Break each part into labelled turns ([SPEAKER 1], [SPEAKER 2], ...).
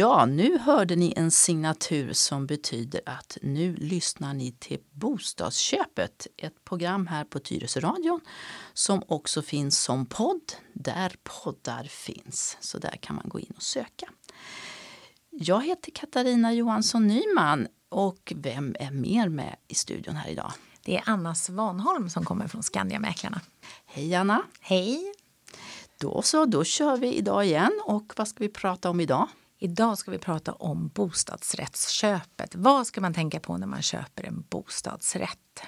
[SPEAKER 1] Ja, nu hörde ni en signatur som betyder att nu lyssnar ni till Bostadsköpet, ett program här på Tyresöradion som också finns som podd där poddar finns. Så där kan man gå in och söka. Jag heter Katarina Johansson Nyman och vem är mer med i studion här idag?
[SPEAKER 2] Det är Anna Svanholm som kommer från Skandiamäklarna.
[SPEAKER 1] Hej Anna!
[SPEAKER 2] Hej!
[SPEAKER 1] Då så, då kör vi idag igen. Och vad ska vi prata om idag?
[SPEAKER 2] Idag ska vi prata om bostadsrättsköpet. Vad ska man tänka på när man köper en bostadsrätt?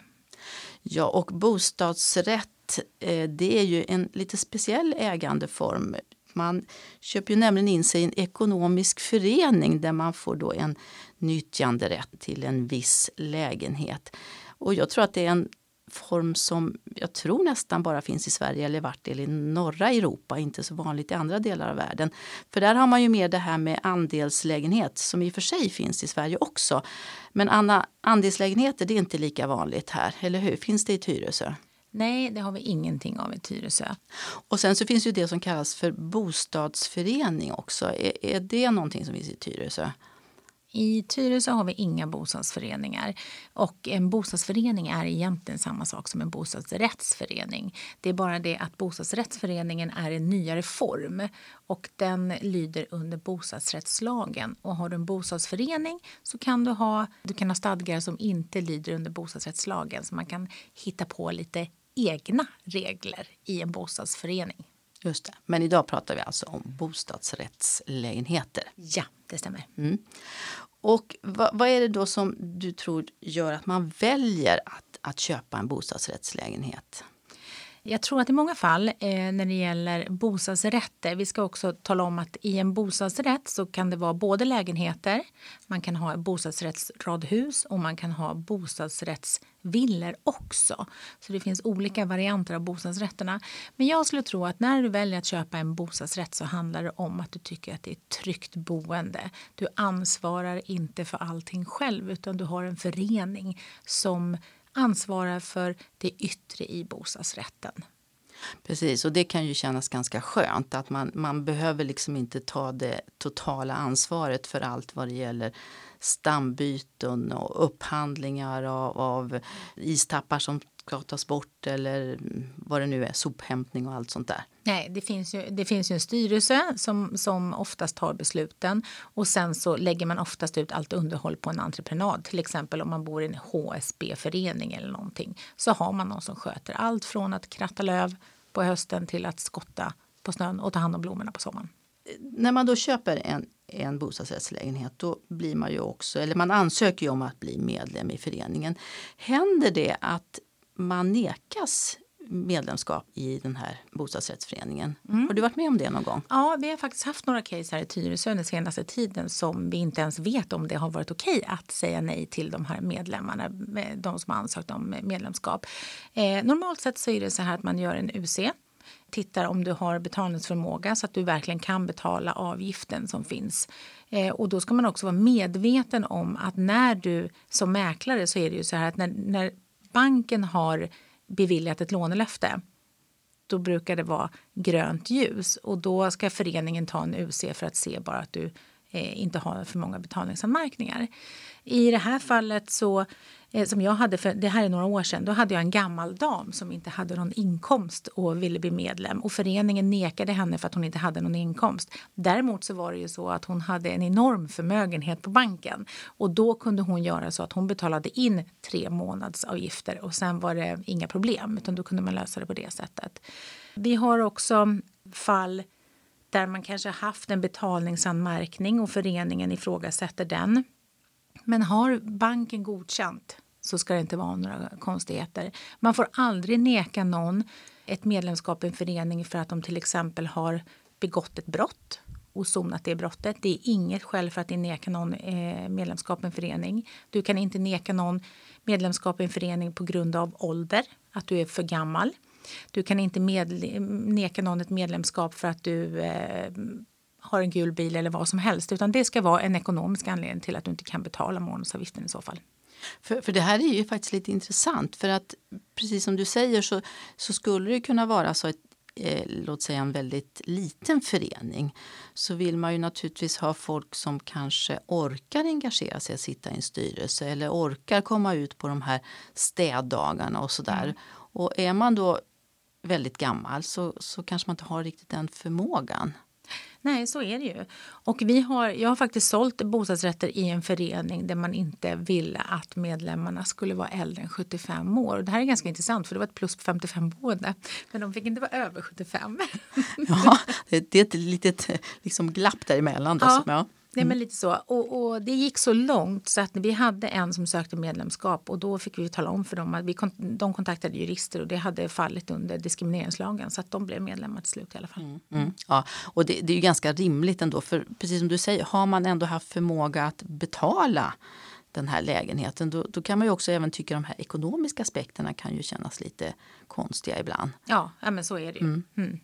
[SPEAKER 1] Ja, och bostadsrätt eh, det är ju en lite speciell ägandeform. Man köper ju nämligen in sig i en ekonomisk förening där man får då en nyttjanderätt till en viss lägenhet. Och jag tror att det är en form som jag tror nästan bara finns i Sverige eller vart del i norra Europa, inte så vanligt i andra delar av världen. För där har man ju mer det här med andelslägenhet som i och för sig finns i Sverige också. Men Anna, andelslägenheter det är inte lika vanligt här, eller hur? Finns det i Tyresö?
[SPEAKER 2] Nej, det har vi ingenting av i Tyresö.
[SPEAKER 1] Och sen så finns ju det som kallas för bostadsförening också. Är, är det någonting som finns i Tyresö?
[SPEAKER 2] I Tyresö har vi inga bostadsföreningar. Och en bostadsförening är egentligen samma sak som en bostadsrättsförening. Det är bara det att bostadsrättsföreningen är en nyare form och den lyder under bostadsrättslagen. Och har du en bostadsförening så kan du ha, du kan ha stadgar som inte lyder under bostadsrättslagen så man kan hitta på lite egna regler i en bostadsförening.
[SPEAKER 1] Just det. Men idag pratar vi alltså om bostadsrättslägenheter.
[SPEAKER 2] Ja, det stämmer.
[SPEAKER 1] Mm. Och vad, vad, är det då som du tror gör att man väljer att, att köpa en bostadsrättslägenhet?
[SPEAKER 2] Jag tror att i många fall eh, när det gäller bostadsrätter, vi ska också tala om att i en bostadsrätt så kan det vara både lägenheter, man kan ha bostadsrättsradhus och man kan ha bostadsrättsvillor också. Så det finns olika varianter av bostadsrätterna. Men jag skulle tro att när du väljer att köpa en bostadsrätt så handlar det om att du tycker att det är ett tryggt boende. Du ansvarar inte för allting själv utan du har en förening som ansvarar för det yttre i bostadsrätten.
[SPEAKER 1] Precis, och det kan ju kännas ganska skönt att man, man behöver liksom inte ta det totala ansvaret för allt vad det gäller stambyten och upphandlingar av, av istappar som ska tas bort eller vad det nu är, sophämtning och allt sånt där.
[SPEAKER 2] Nej, det finns ju, det finns ju en styrelse som, som oftast tar besluten och sen så lägger man oftast ut allt underhåll på en entreprenad. Till exempel om man bor i en HSB-förening eller någonting så har man någon som sköter allt från att kratta löv på hösten till att skotta på snön och ta hand om blommorna på sommaren.
[SPEAKER 1] När man då köper en, en bostadsrättslägenhet då blir man ju också, eller man ansöker ju om att bli medlem i föreningen. Händer det att man nekas medlemskap i den här bostadsrättsföreningen. Mm. Har du varit med om det någon gång?
[SPEAKER 2] Ja, vi har faktiskt haft några case här i Tyresö den senaste tiden som vi inte ens vet om det har varit okej att säga nej till de här medlemmarna, de som har ansökt om medlemskap. Eh, normalt sett så är det så här att man gör en UC tittar om du har betalningsförmåga så att du verkligen kan betala avgiften som finns. Eh, och då ska man också vara medveten om att när du som mäklare så är det ju så här att när, när banken har beviljat ett lånelöfte då brukar det vara grönt ljus. Och då ska föreningen ta en UC för att se bara att du Eh, inte har för många betalningsanmärkningar. I det här fallet så eh, som jag hade, för det här är några år sedan, då hade jag en gammal dam som inte hade någon inkomst och ville bli medlem. Och föreningen nekade henne för att hon inte hade någon inkomst. Däremot så var det ju så att hon hade en enorm förmögenhet på banken. Och då kunde hon göra så att hon betalade in tre månadsavgifter och sen var det inga problem, utan då kunde man lösa det på det sättet. Vi har också fall där man kanske haft en betalningsanmärkning och föreningen ifrågasätter den. Men har banken godkänt så ska det inte vara några konstigheter. Man får aldrig neka någon ett medlemskap i en förening för att de till exempel har begått ett brott och sonat det brottet. Det är inget skäl för att neka någon eh, medlemskap i en förening. Du kan inte neka någon medlemskap i en förening på grund av ålder, att du är för gammal. Du kan inte neka någon ett medlemskap för att du eh, har en gul bil eller vad som helst. Utan det ska vara en ekonomisk anledning till att du inte kan betala månadsavgiften i så fall.
[SPEAKER 1] För, för det här är ju faktiskt lite intressant för att precis som du säger så, så skulle det kunna vara så att, eh, låt säga en väldigt liten förening så vill man ju naturligtvis ha folk som kanske orkar engagera sig att sitta i en styrelse eller orkar komma ut på de här städdagarna och sådär. Mm. Och är man då väldigt gammal så, så kanske man inte har riktigt den förmågan.
[SPEAKER 2] Nej, så är det ju. Och vi har, jag har faktiskt sålt bostadsrätter i en förening där man inte ville att medlemmarna skulle vara äldre än 75 år. Och det här är ganska intressant för det var ett plus på 55 boende. Men de fick inte vara över 75.
[SPEAKER 1] ja, det är ett litet liksom, glapp däremellan. Då, ja. ja.
[SPEAKER 2] Nej, men mm. lite så. Och, och, det gick så långt så att vi hade en som sökte medlemskap och då fick vi tala om för dem att vi, de kontaktade jurister och det hade fallit under diskrimineringslagen så att de blev medlemmar till slut i alla fall. Mm,
[SPEAKER 1] mm. Ja, och det, det, är ju ganska rimligt ändå för precis som du säger har man ändå haft förmåga att betala den här lägenheten då, då kan man ju också även tycka de här ekonomiska aspekterna kan ju kännas lite konstiga ibland.
[SPEAKER 2] Ja, ja men så är det ju. Mm.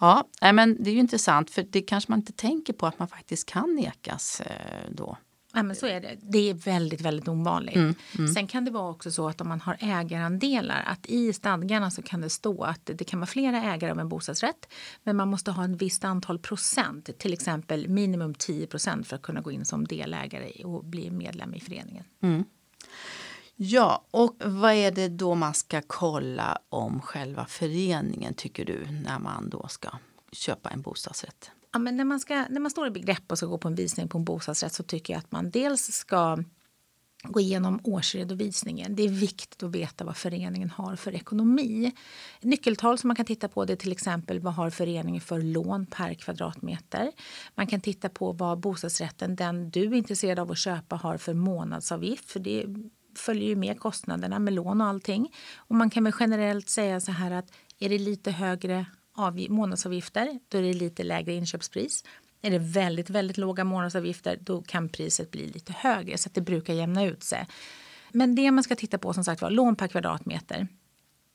[SPEAKER 1] Ja, men det är ju intressant för det kanske man inte tänker på att man faktiskt kan nekas eh, då.
[SPEAKER 2] Ja, men så är det. Det är väldigt, väldigt ovanligt. Mm, mm. Sen kan det vara också så att om man har ägarandelar att i stadgarna så kan det stå att det kan vara flera ägare av en bostadsrätt men man måste ha ett visst antal procent, till exempel minimum 10 procent för att kunna gå in som delägare och bli medlem i föreningen. Mm.
[SPEAKER 1] Ja, och vad är det då man ska kolla om själva föreningen tycker du när man då ska köpa en bostadsrätt?
[SPEAKER 2] Ja, men när, man ska, när man står i begrepp och ska gå på en visning på en bostadsrätt så tycker jag att man dels ska gå igenom årsredovisningen. Det är viktigt att veta vad föreningen har för ekonomi. Nyckeltal som man kan titta på det är till exempel vad har föreningen för lån per kvadratmeter. Man kan titta på vad bostadsrätten, den du är intresserad av att köpa, har för månadsavgift. För det följer ju med kostnaderna med lån och allting. Och man kan väl generellt säga så här att är det lite högre månadsavgifter då är det lite lägre inköpspris. Är det väldigt, väldigt låga månadsavgifter då kan priset bli lite högre så att det brukar jämna ut sig. Men det man ska titta på som sagt var lån per kvadratmeter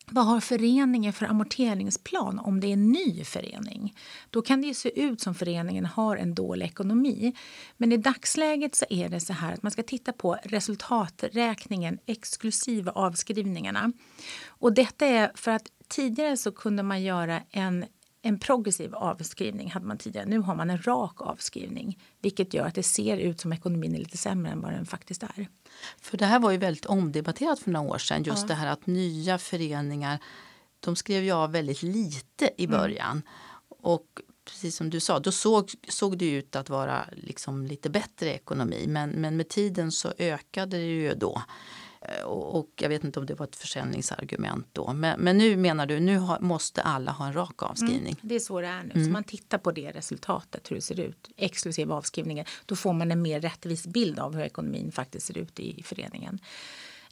[SPEAKER 2] vad har föreningen för amorteringsplan om det är en ny förening? Då kan det se ut som föreningen har en dålig ekonomi. Men i dagsläget så är det så här att man ska titta på resultaträkningen exklusive avskrivningarna. Och detta är för att tidigare så kunde man göra en en progressiv avskrivning hade man tidigare. Nu har man en rak avskrivning vilket gör att det ser ut som ekonomin är lite sämre än vad den faktiskt är.
[SPEAKER 1] För det här var ju väldigt omdebatterat för några år sedan. Just ja. det här att nya föreningar de skrev ju av väldigt lite i mm. början. Mm. Och precis som du sa, då såg, såg det ut att vara liksom lite bättre ekonomi. Men, men med tiden så ökade det ju då. Eh, och jag vet inte om det var ett försäljningsargument då. Men, men nu menar du, nu har, måste alla ha en rak avskrivning? Mm,
[SPEAKER 2] det är så det är nu. Mm. Så man tittar på det resultatet, hur det ser ut, exklusive avskrivningen. Då får man en mer rättvis bild av hur ekonomin faktiskt ser ut i föreningen.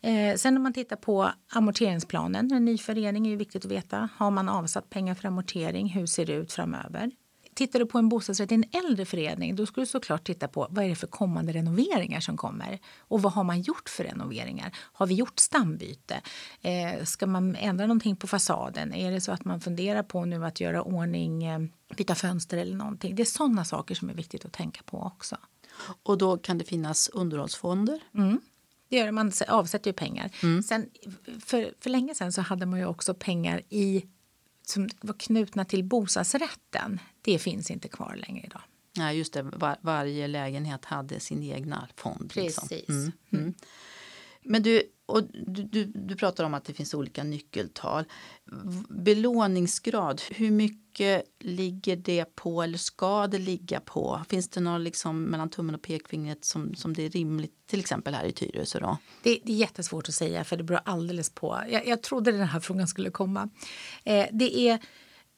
[SPEAKER 2] Eh, sen om man tittar på amorteringsplanen, en ny förening är ju viktigt att veta. Har man avsatt pengar för amortering? Hur ser det ut framöver? Tittar du på en bostadsrätt i en äldre förening då ska du såklart titta på vad är det för kommande renoveringar som kommer. Och vad har man gjort för renoveringar? Har vi gjort stambyte? Eh, ska man ändra någonting på fasaden? Är det så att man funderar på nu att göra ordning, eh, byta fönster eller någonting? Det är sådana saker som är viktigt att tänka på också.
[SPEAKER 1] Och då kan det finnas underhållsfonder?
[SPEAKER 2] Mm. Det gör man avsätter ju pengar. Mm. Sen, för, för länge sedan så hade man ju också pengar i som var knutna till bostadsrätten, det finns inte kvar längre idag.
[SPEAKER 1] Nej, just det. Var, varje lägenhet hade sin egna fond.
[SPEAKER 2] Liksom. Precis. Liksom. Mm,
[SPEAKER 1] mm. Men du, och du, du, du, pratar om att det finns olika nyckeltal. Belåningsgrad, hur mycket ligger det på eller ska det ligga på? Finns det något liksom mellan tummen och pekfingret som, som det är rimligt, till exempel här i Tyresö? Då?
[SPEAKER 2] Det, det är jättesvårt att säga för det beror alldeles på. Jag, jag trodde den här frågan skulle komma. Eh, det är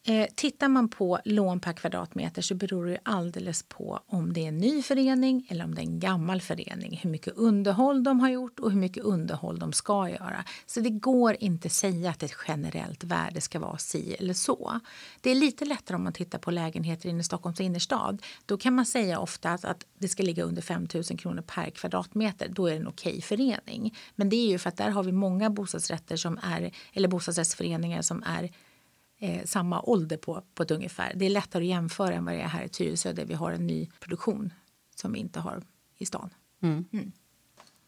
[SPEAKER 2] Eh, tittar man på lån per kvadratmeter så beror det alldeles på om det är en ny förening eller om det är en gammal förening. Hur mycket underhåll de har gjort och hur mycket underhåll de ska göra. Så det går inte säga att ett generellt värde ska vara si eller så. Det är lite lättare om man tittar på lägenheter inne i Stockholms innerstad. Då kan man säga ofta att, att det ska ligga under 5 000 kronor per kvadratmeter. Då är det en okej okay förening. Men det är ju för att där har vi många bostadsrätter som är, eller bostadsrättsföreningar som är eh, samma ålder på, på ett ungefär. Det är lättare att jämföra än vad det är här i Tyresö där vi har en ny produktion som vi inte har i stan. Mm. Mm.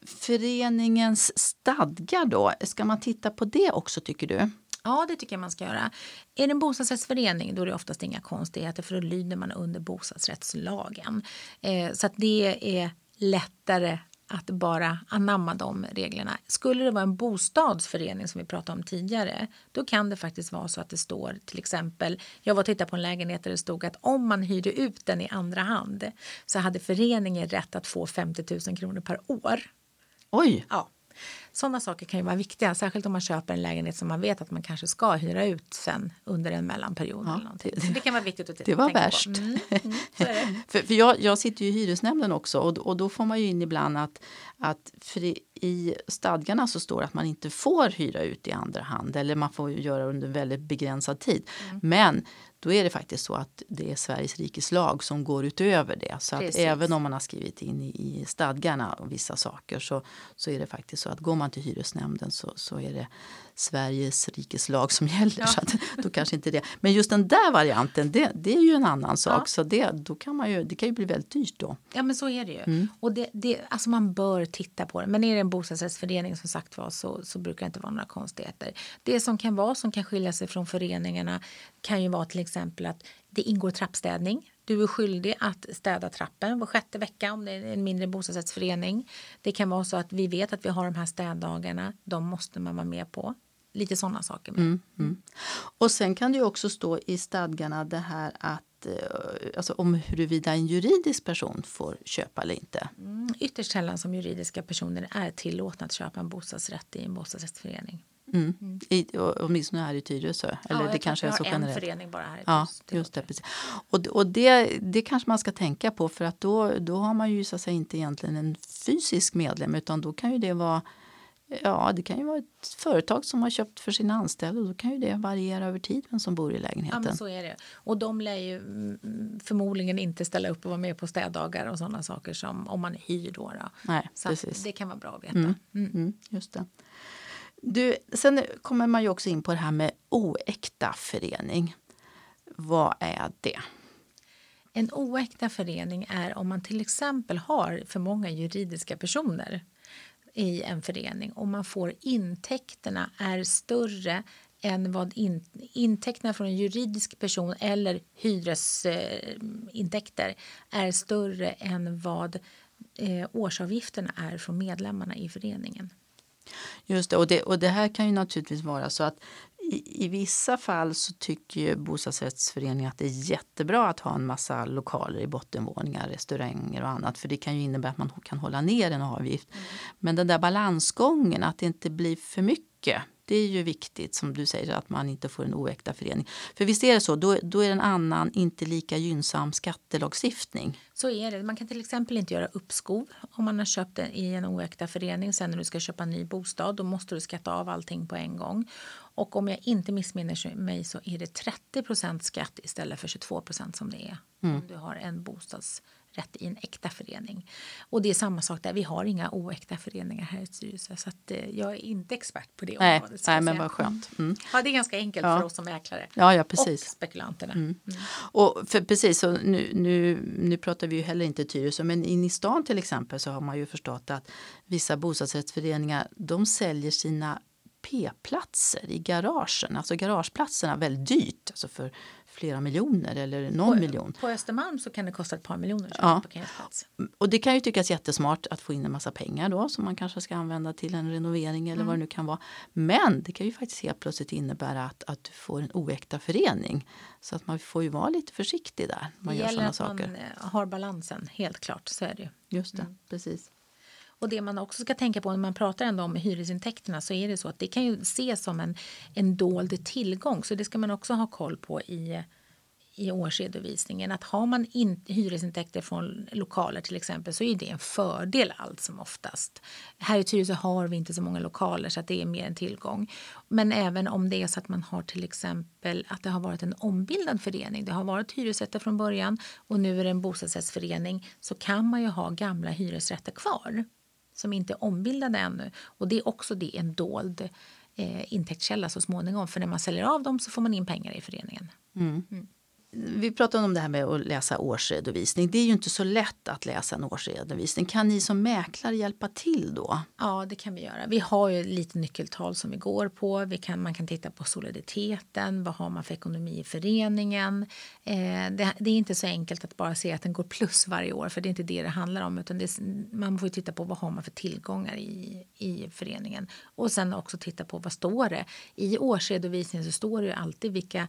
[SPEAKER 1] Föreningens stadgar då, ska man titta på det också tycker du?
[SPEAKER 2] Ja, det tycker jag man ska göra. Är det en bostadsrättsförening då är det oftast inga konstigheter för då lyder man under bostadsrättslagen. Eh, så att det är lättare att bara anamma de reglerna. Skulle det vara en bostadsförening som vi pratade om tidigare, då kan det faktiskt vara så att det står till exempel, jag var och tittade på en lägenhet där det stod att om man hyrde ut den i andra hand så hade föreningen rätt att få 50 000 kronor per år.
[SPEAKER 1] Oj!
[SPEAKER 2] Ja. Sådana saker kan ju vara viktiga, särskilt om man köper en lägenhet som man vet att man kanske ska hyra ut sen under en mellanperiod. Ja, eller det, det, kan vara viktigt att
[SPEAKER 1] Det var värst. Mm, mm, för, för jag, jag sitter ju i hyresnämnden också och, och då får man ju in ibland att, att i stadgarna så står det att man inte får hyra ut i andra hand eller man får göra under väldigt begränsad tid. Mm. Men då är det faktiskt så att det är Sveriges rikes lag som går utöver det. Så att även om man har skrivit in i, i stadgarna och vissa saker så, så är det faktiskt så att går man till hyresnämnden så, så är det Sveriges rikes lag som gäller. Ja. Så att, då kanske inte det. Men just den där varianten det, det är ju en annan sak. Ja. Så det, då kan man ju, det kan ju bli väldigt dyrt då.
[SPEAKER 2] Ja men så är det ju. Mm. Och det, det, alltså man bör titta på det. Men är det en bostadsrättsförening som sagt var så, så brukar det inte vara några konstigheter. Det som kan vara som kan skilja sig från föreningarna kan ju vara till exempel att det ingår trappstädning. Du är skyldig att städa trappen var sjätte vecka om det är en mindre bostadsrättsförening. Det kan vara så att vi vet att vi har de här städdagarna. De måste man vara med på. Lite sådana saker. Mm, mm.
[SPEAKER 1] Och sen kan det ju också stå i stadgarna det här att eh, alltså om huruvida en juridisk person får köpa eller inte.
[SPEAKER 2] Mm, ytterst sällan som juridiska personer är tillåtna att köpa en bostadsrätt i en bostadsrättsförening.
[SPEAKER 1] Mm. Mm. I, åtminstone här i Tyresö. Eller
[SPEAKER 2] ja,
[SPEAKER 1] det kanske är så
[SPEAKER 2] generellt. en förening bara här i
[SPEAKER 1] Ja, just det, precis. Och, och det, det kanske man ska tänka på för att då, då har man ju så att säga inte egentligen en fysisk medlem utan då kan ju det vara Ja, det kan ju vara ett företag som har köpt för sina anställda och då kan ju det variera över tid vem som bor i lägenheten.
[SPEAKER 2] Ja, men så är det. Och de lär ju mm, förmodligen inte ställa upp och vara med på städdagar och sådana saker som om man hyr då. då.
[SPEAKER 1] Nej, så precis.
[SPEAKER 2] det kan vara bra att veta.
[SPEAKER 1] Mm, mm. Mm, just det. Du, sen kommer man ju också in på det här med oäkta förening. Vad är det?
[SPEAKER 2] En oäkta förening är om man till exempel har för många juridiska personer i en förening och man får intäkterna är större än vad in, intäkterna från en juridisk person eller hyresintäkter är större än vad eh, årsavgifterna är från medlemmarna i föreningen.
[SPEAKER 1] Just det, och det, och det här kan ju naturligtvis vara så att i, i vissa fall så tycker ju bostadsrättsföreningar att det är jättebra att ha en massa lokaler i bottenvåningar, restauranger och annat för det kan ju innebära att man kan hålla ner en avgift. Mm. Men den där balansgången, att det inte blir för mycket det är ju viktigt som du säger att man inte får en oäkta förening. För visst är det så, då, då är det en annan, inte lika gynnsam skattelagstiftning.
[SPEAKER 2] Så är det. Man kan till exempel inte göra uppskov om man har köpt den i en oäkta förening. Sen när du ska köpa en ny bostad då måste du skatta av allting på en gång. Och om jag inte missminner mig så är det 30% skatt istället för 22% som det är mm. om du har en bostads rätt i en äkta förening. Och det är samma sak där, vi har inga oäkta föreningar här i styrelsen så att, eh, jag är inte expert på det
[SPEAKER 1] nej, området. Nej, men vad skönt.
[SPEAKER 2] Mm. Ja, det är ganska enkelt ja. för oss som mäklare
[SPEAKER 1] ja, ja, precis.
[SPEAKER 2] och spekulanterna.
[SPEAKER 1] Mm. Mm. Och för, precis, så nu, nu, nu pratar vi ju heller inte Tyresö men in i stan till exempel så har man ju förstått att vissa bostadsrättsföreningar de säljer sina p-platser i garagen, alltså garageplatserna väldigt dyrt, alltså för flera miljoner eller någon
[SPEAKER 2] på,
[SPEAKER 1] miljon.
[SPEAKER 2] På Östermalm så kan det kosta ett par miljoner
[SPEAKER 1] ja. Och det kan ju tyckas jättesmart att få in en massa pengar då som man kanske ska använda till en renovering eller mm. vad det nu kan vara. Men det kan ju faktiskt helt plötsligt innebära att, att du får en oäkta förening. Så att man får ju vara lite försiktig där. Man
[SPEAKER 2] det
[SPEAKER 1] gör
[SPEAKER 2] gäller att
[SPEAKER 1] saker.
[SPEAKER 2] man eh, har balansen, helt klart. Så är det
[SPEAKER 1] Just det, mm. precis.
[SPEAKER 2] Och det man också ska tänka på när man pratar ändå om hyresintäkterna så är det så att det kan ju ses som en, en dold tillgång. Så det ska man också ha koll på i, i årsredovisningen. Att har man in, hyresintäkter från lokaler till exempel så är det en fördel allt som oftast. Här i Tyresö har vi inte så många lokaler så att det är mer en tillgång. Men även om det är så att man har till exempel att det har varit en ombildad förening. Det har varit hyresrätter från början och nu är det en bostadsrättsförening så kan man ju ha gamla hyresrätter kvar som inte är ombildade ännu. Och det är också det en dold eh, intäktskälla så småningom. För när man säljer av dem så får man in pengar i föreningen. Mm. Mm
[SPEAKER 1] vi pratade om det här med att läsa årsredovisning. Det är ju inte så lätt att läsa en årsredovisning. Kan ni som mäklare hjälpa till då?
[SPEAKER 2] Ja, det kan vi göra. Vi har ju lite nyckeltal som vi går på. Vi kan, man kan titta på soliditeten. Vad har man för ekonomi i föreningen? Eh, det, det, är inte så enkelt att bara se att den går plus varje år, för det är inte det det handlar om. Utan det, man får titta på vad har man för tillgångar i, i föreningen. Och sen också titta på vad står det. I årsredovisningen så står det ju alltid vilka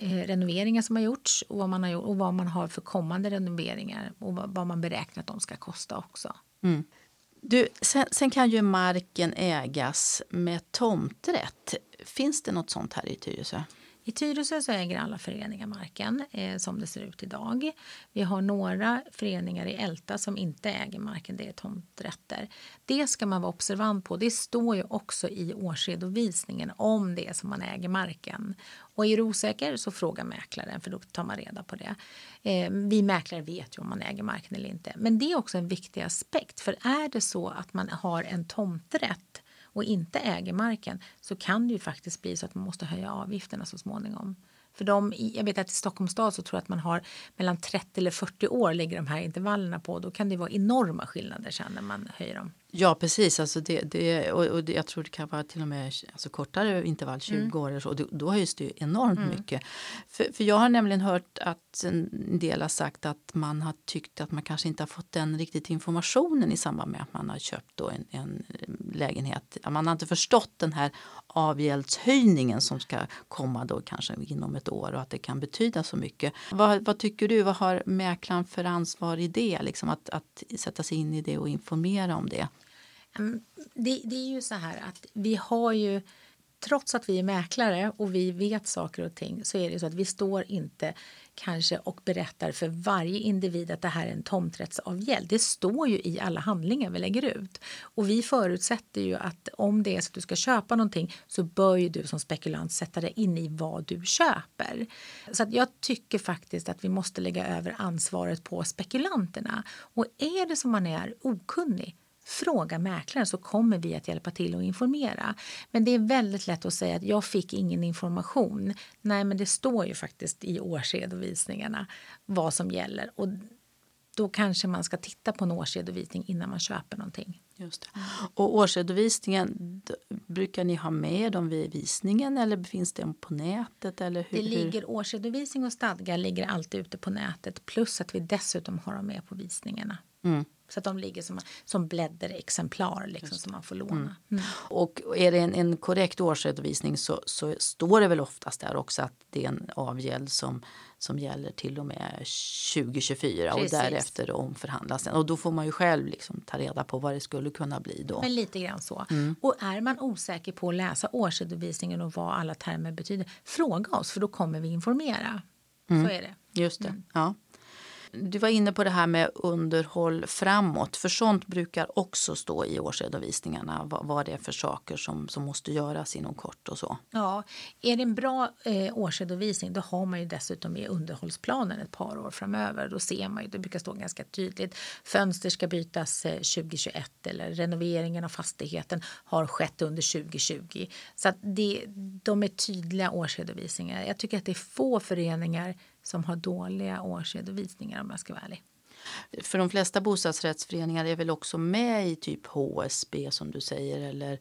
[SPEAKER 2] Eh, renoveringar som har gjorts och vad man har, gjort, och vad man har för kommande renoveringar och vad, man beräknar att de ska kosta också.
[SPEAKER 1] Mm. Du, sen, sen, kan ju marken ägas med tomträtt. Finns det något sånt här i Tyresö?
[SPEAKER 2] I Tyresö så äger alla föreningar marken eh, som det ser ut idag. Vi har några föreningar i Älta som inte äger marken, det är tomträtter. Det ska man vara observant på. Det står ju också i årsredovisningen om det är som man äger marken. Och är du osäker så fråga mäklaren för då tar man reda på det. Eh, vi mäklare vet ju om man äger marken eller inte. Men det är också en viktig aspekt för är det så att man har en tomträtt och inte äger marken så kan det ju faktiskt bli så att man måste höja avgifterna så småningom. För de, jag vet att i Stockholms stad så tror jag att man har mellan 30 eller 40 år ligger de här intervallerna på. Då kan det vara enorma skillnader sen när man höjer dem.
[SPEAKER 1] Ja precis, alltså det, det, och, och det, jag tror det kan vara till och med alltså kortare intervall, 20 mm. år. Och då, då höjs det ju enormt mm. mycket. För, för jag har nämligen hört att en del har sagt att man har tyckt att man kanske inte har fått den riktigt informationen i samband med att man har köpt då en, en lägenhet. Man har inte förstått den här avgäldshöjningen som ska komma då kanske inom ett år och att det kan betyda så mycket. Vad, vad tycker du, vad har mäklaren för ansvar i det? Liksom att, att sätta sig in i det och informera om det?
[SPEAKER 2] Ehm, det, det, är ju så här att vi har ju trots att vi är mäklare och vi vet saker och ting så är det så att vi står inte kanske och berättar för varje individ att det här är en tomträttsavgäld. Det står ju i alla handlingar vi lägger ut. Och vi förutsätter ju att om det är så att du ska köpa någonting så bör ju du som spekulant sätta dig in i vad du köper. Så att jag tycker faktiskt att vi måste lägga över ansvaret på spekulanterna. Och är det som man är okunnig Fråga mäklaren så kommer vi att hjälpa till och informera. Men det är väldigt lätt att säga att jag fick ingen information. Nej, men det står ju faktiskt i årsredovisningarna vad som gäller. Och då kanske man ska titta på en årsredovisning innan man köper någonting.
[SPEAKER 1] Just det. Och årsredovisningen, brukar ni ha med dem vid visningen eller finns den på nätet? Eller hur,
[SPEAKER 2] det ligger årsredovisning och stadgar ligger alltid ute på nätet plus att vi dessutom har dem med på visningarna. Mm. Så att de ligger som, som blädderexemplar liksom, som man får låna. Mm.
[SPEAKER 1] Mm. Och är det en, en korrekt årsredovisning så, så, står det väl oftast där också att det är en avgäld som, som gäller till och med 2024 Precis. och därefter omförhandlas den. Och då får man ju själv liksom ta reda på vad det skulle kunna bli då.
[SPEAKER 2] Men lite grann så. Mm. Och är man osäker på att läsa årsredovisningen och vad alla termer betyder, fråga oss för då kommer vi informera. Så mm. är det.
[SPEAKER 1] Just det. Mm. Ja. Du var inne på det här med underhåll framåt. För sånt brukar också stå i årsredovisningarna. Vad, vad det är för saker som, som måste göras inom kort och så.
[SPEAKER 2] Ja, är det en bra eh, årsredovisning då har man ju dessutom med underhållsplanen ett par år framöver. Då ser man ju, det brukar stå ganska tydligt. Fönster ska bytas eh, 2021 eller renoveringen av fastigheten har skett under 2020. Så att det, de är tydliga årsredovisningar. Jag tycker att det är få föreningar som har dåliga årsredovisningar om jag ska vara ärlig.
[SPEAKER 1] För de flesta bostadsrättsföreningar är väl också med i typ HSB som du säger eller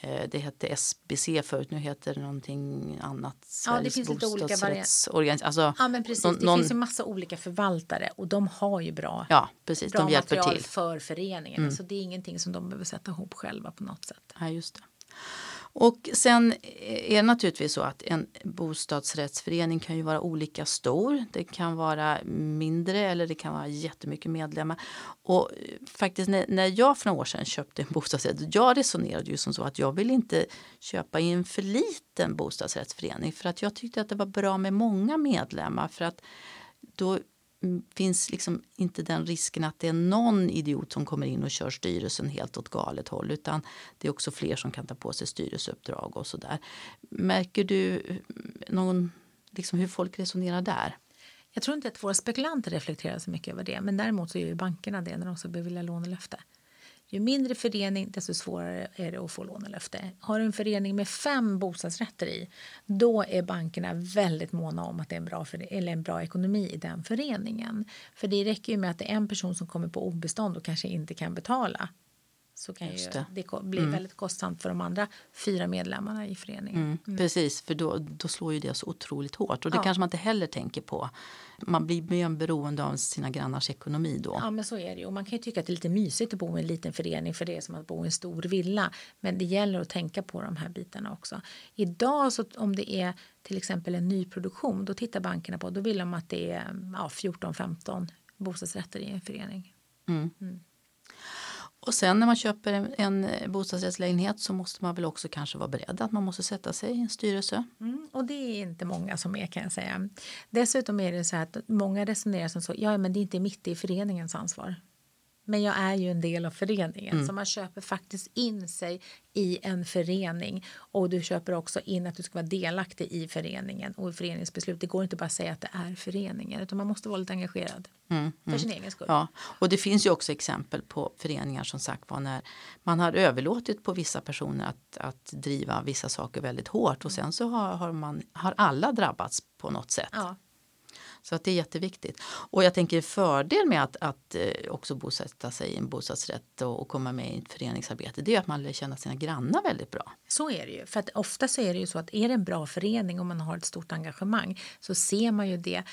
[SPEAKER 1] eh, det hette SBC förut, nu heter det någonting annat.
[SPEAKER 2] Ja, det finns lite olika varianter. Alltså, ja, men precis. Någon, det finns ju massa olika förvaltare och de har ju bra,
[SPEAKER 1] ja, precis.
[SPEAKER 2] bra
[SPEAKER 1] de hjälper
[SPEAKER 2] material
[SPEAKER 1] till.
[SPEAKER 2] för föreningen. Mm. Så det är ingenting som de behöver sätta ihop själva på något sätt.
[SPEAKER 1] Ja, just det. Och sen är det naturligtvis så att en bostadsrättsförening kan ju vara olika stor. Det kan vara mindre eller det kan vara jättemycket medlemmar. Och faktiskt när jag för några år sedan köpte en bostadsrätt, jag resonerade ju som så att jag vill inte köpa i en för liten bostadsrättsförening för att jag tyckte att det var bra med många medlemmar för att då finns liksom inte den risken att det är någon idiot som kommer in och kör styrelsen helt åt galet håll utan det är också fler som kan ta på sig styrelseuppdrag och sådär. Märker du någon, liksom hur folk resonerar där?
[SPEAKER 2] Jag tror inte att våra spekulanter reflekterar så mycket över det men däremot så gör ju bankerna det när de ska bevilja lånelöfte. Ju mindre förening, desto svårare är det att få lånelöfte. Har du en förening med fem bostadsrätter i, då är bankerna väldigt måna om att det är en bra, eller en bra ekonomi i den föreningen. För det räcker ju med att det är en person som kommer på obestånd och kanske inte kan betala så kan ju det, det bli mm. väldigt kostsamt för de andra fyra medlemmarna i föreningen.
[SPEAKER 1] Mm. Mm. Precis, för då, då slår ju det så otroligt hårt och det ja. kanske man inte heller tänker på. Man blir mer beroende av sina grannars ekonomi då.
[SPEAKER 2] Ja men så är det och man kan ju tycka att det är lite mysigt att bo i en liten förening för det är som att bo i en stor villa. Men det gäller att tänka på de här bitarna också. Idag så om det är till exempel en nyproduktion då tittar bankerna på, då vill de att det är ja, 14-15 bostadsrätter i en förening. Mm.
[SPEAKER 1] Och sen när man köper en, en eh, bostadsrättslägenhet så måste man väl också kanske vara beredd att man måste sätta sig i en styrelse.
[SPEAKER 2] Mm, och det är inte många som är kan jag säga. Dessutom är det så att många resonerar som så, ja men det är inte mitt i föreningens ansvar. Men jag är ju en del av föreningen mm. så man köper faktiskt in sig i en förening och du köper också in att du ska vara delaktig i föreningen och i föreningsbeslut. Det går inte bara att säga att det är föreningen utan man måste vara lite engagerad mm. för mm. sin egen skull.
[SPEAKER 1] Ja, och det finns ju också exempel på föreningar som sagt var när man har överlåtit på vissa personer att, att driva vissa saker väldigt hårt och sen så har, har, man, har alla drabbats på något sätt. Ja. Så att det är jätteviktigt. Och jag tänker fördel med att, att eh, också bosätta sig i en bostadsrätt och, och, komma med i ett föreningsarbete det är att man lär känna sina grannar väldigt bra.
[SPEAKER 2] Så är det ju. För att ofta så är det ju så att är det en bra förening och man har ett stort engagemang så ser man ju det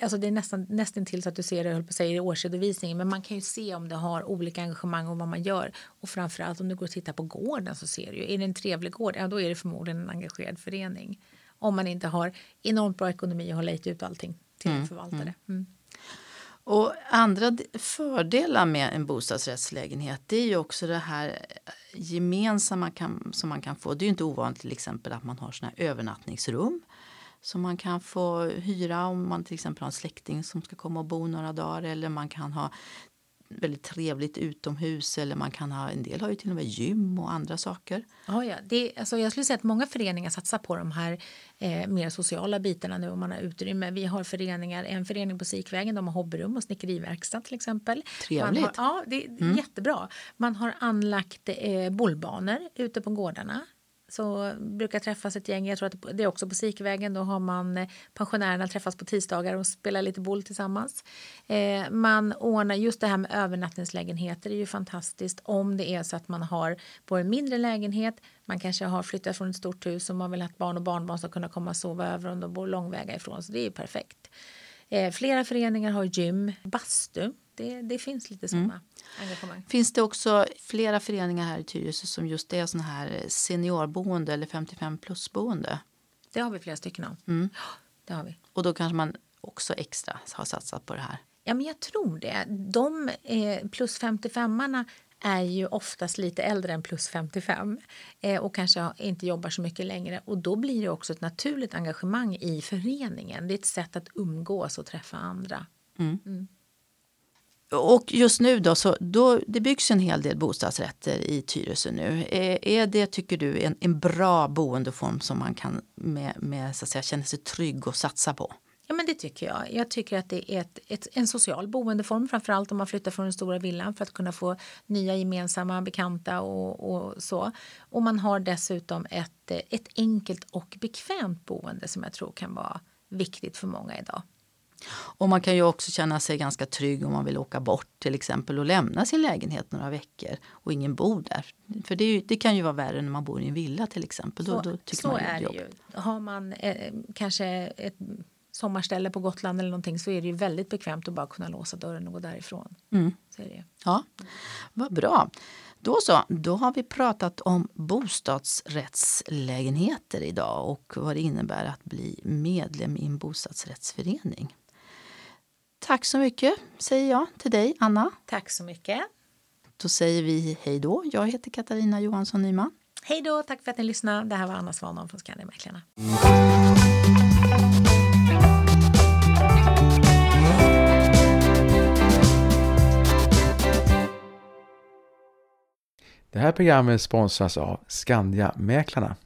[SPEAKER 2] Alltså det är nästan, nästan till så att du ser det höll på att säga, i årsredovisningen men man kan ju se om det har olika engagemang och vad man gör. Och framförallt om du går och tittar på gården så ser du ju, är det en trevlig gård, ja då är det förmodligen en engagerad förening. Om man inte har enormt bra ekonomi och har lejt ut allting till mm. förvaltare. Mm. mm.
[SPEAKER 1] Och andra fördelar med en bostadsrättslägenhet det är ju också det här gemensamma kan, som man kan få. Det är ju inte ovanligt till exempel att man har såna här övernattningsrum som man kan få hyra om man till exempel har en släkting som ska komma och bo några dagar eller man kan ha väldigt trevligt utomhus eller man kan ha, en del har ju till och med gym och andra saker.
[SPEAKER 2] Ja, ja. Det, alltså jag skulle säga att många föreningar satsar på de här eh, mer sociala bitarna nu om man har utrymme. Vi har föreningar, en förening på Sikvägen, de har hobbyrum och snickeriverkstad till exempel.
[SPEAKER 1] Trevligt.
[SPEAKER 2] Har, ja, det är mm. jättebra. Man har anlagt eh, bollbanor ute på gårdarna så brukar träffas ett gäng. Jag tror att det är också på Sikvägen. Då har man eh, pensionärerna träffas på tisdagar och spelar lite boll tillsammans. Eh, man ordnar just det här med övernattningslägenheter är ju fantastiskt om det är så att man har på en mindre lägenhet. Man kanske har flyttat från ett stort hus och man vill att barn och barnbarn ska kunna komma och sova över om de bor långväga ifrån. Så det är ju perfekt. Eh, flera föreningar har gym, bastu. Det, det finns lite sådana mm. engagemang.
[SPEAKER 1] Finns det också flera föreningar här i Tyresö som just är sådana här seniorboende eller 55 plus-boende?
[SPEAKER 2] Det har vi flera stycken av. Mm. Det har vi.
[SPEAKER 1] Och då kanske man också extra har satsat på det här?
[SPEAKER 2] Ja, men jag tror det. De eh, plus 55-arna är ju oftast lite äldre än plus 55 eh, och kanske inte jobbar så mycket längre. Och då blir det också ett naturligt engagemang i föreningen. Det är ett sätt att umgås och träffa andra. Mm. Mm.
[SPEAKER 1] Och just nu då, så då, det byggs en hel del bostadsrätter i Tyresö nu. Är, är det, tycker du, en, en bra boendeform som man kan med, med, så att säga, känna sig trygg och satsa på?
[SPEAKER 2] Ja, men det tycker jag. Jag tycker att det är ett, ett, en social boendeform, framförallt om man flyttar från den stora villan för att kunna få nya gemensamma bekanta och, och så. Och man har dessutom ett, ett enkelt och bekvämt boende som jag tror kan vara viktigt för många idag.
[SPEAKER 1] Och man kan ju också känna sig ganska trygg om man vill åka bort till exempel och lämna sin lägenhet några veckor och ingen bor där. För det, ju, det kan ju vara värre när man bor i en villa till exempel.
[SPEAKER 2] Så, då, då tycker så man är det ju. Har man eh, kanske ett sommarställe på Gotland eller någonting så är det ju väldigt bekvämt att bara kunna låsa dörren och gå därifrån. Mm. Så det.
[SPEAKER 1] Ja, vad bra. Då så, då har vi pratat om bostadsrättslägenheter idag och vad det innebär att bli medlem i en bostadsrättsförening. Tack så mycket säger jag till dig, Anna.
[SPEAKER 2] Tack så mycket.
[SPEAKER 1] Då säger vi hej då. Jag heter Katarina Johansson Nyman.
[SPEAKER 2] Hej då, tack för att ni lyssnade. Det här var Anna Svanholm från Skandiamäklarna.
[SPEAKER 3] Det här programmet sponsras av Skandia Mäklarna.